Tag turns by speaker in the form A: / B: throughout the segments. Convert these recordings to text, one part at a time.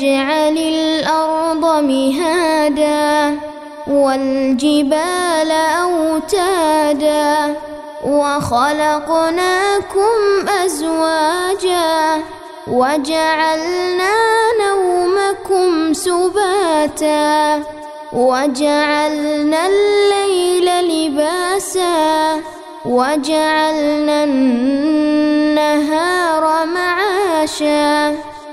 A: نجعل الأرض مهادا والجبال أوتادا وخلقناكم أزواجا وجعلنا نومكم سباتا وجعلنا الليل لباسا وجعلنا النهار معاشا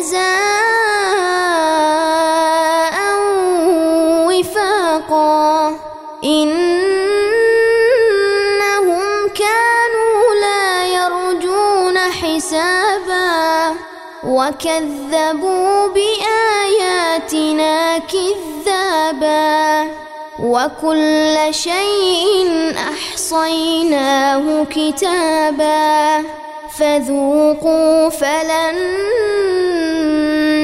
A: جزاء وفاقا. إنهم كانوا لا يرجون حسابا. وكذبوا بآياتنا كذابا. وكل شيء أحصيناه كتابا. فذوقوا فلن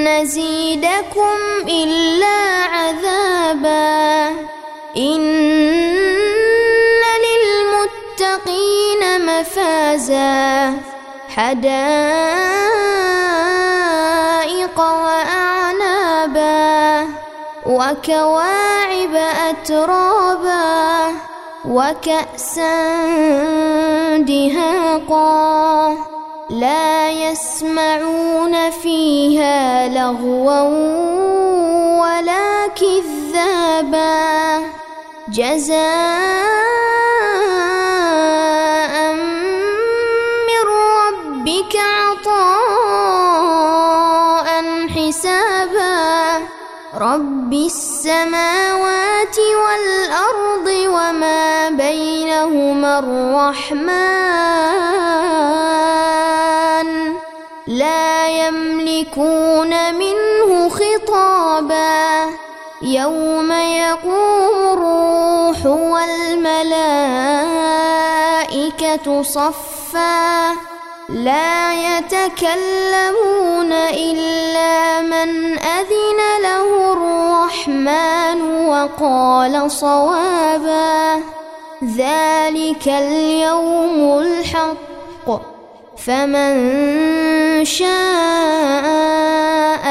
A: نزيدكم إلا عذابا. إن للمتقين مفازا. حدائق وأعنابا. وكواعب أترابا. وكأسا دهاقا. لا يسمعون فيها لغوا ولا كذابا. جزاء من ربك عطاء حسابا. رب السماوات والأرض وما بينهما الرحمن. لا يملكون منه خطابا. يوم يقوم الروح والملائكة صفا. لا يتكلمون إلا من أذن له الرحمن وقال صوابا. ذلك اليوم الحق. فمن شاء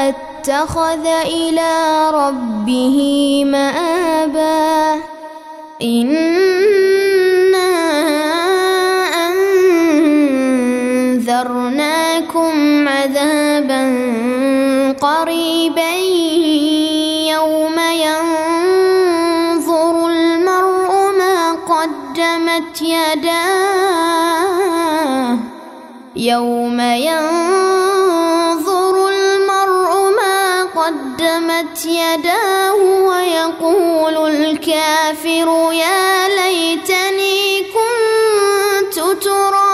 A: اتخذ إلى ربه مآبا إنا أنذرناكم عذابا قريبا يوم ينظر المرء ما قدمت يداه يوم ينظر المرء ما قدمت يداه ويقول الكافر يا ليتني كنت تراب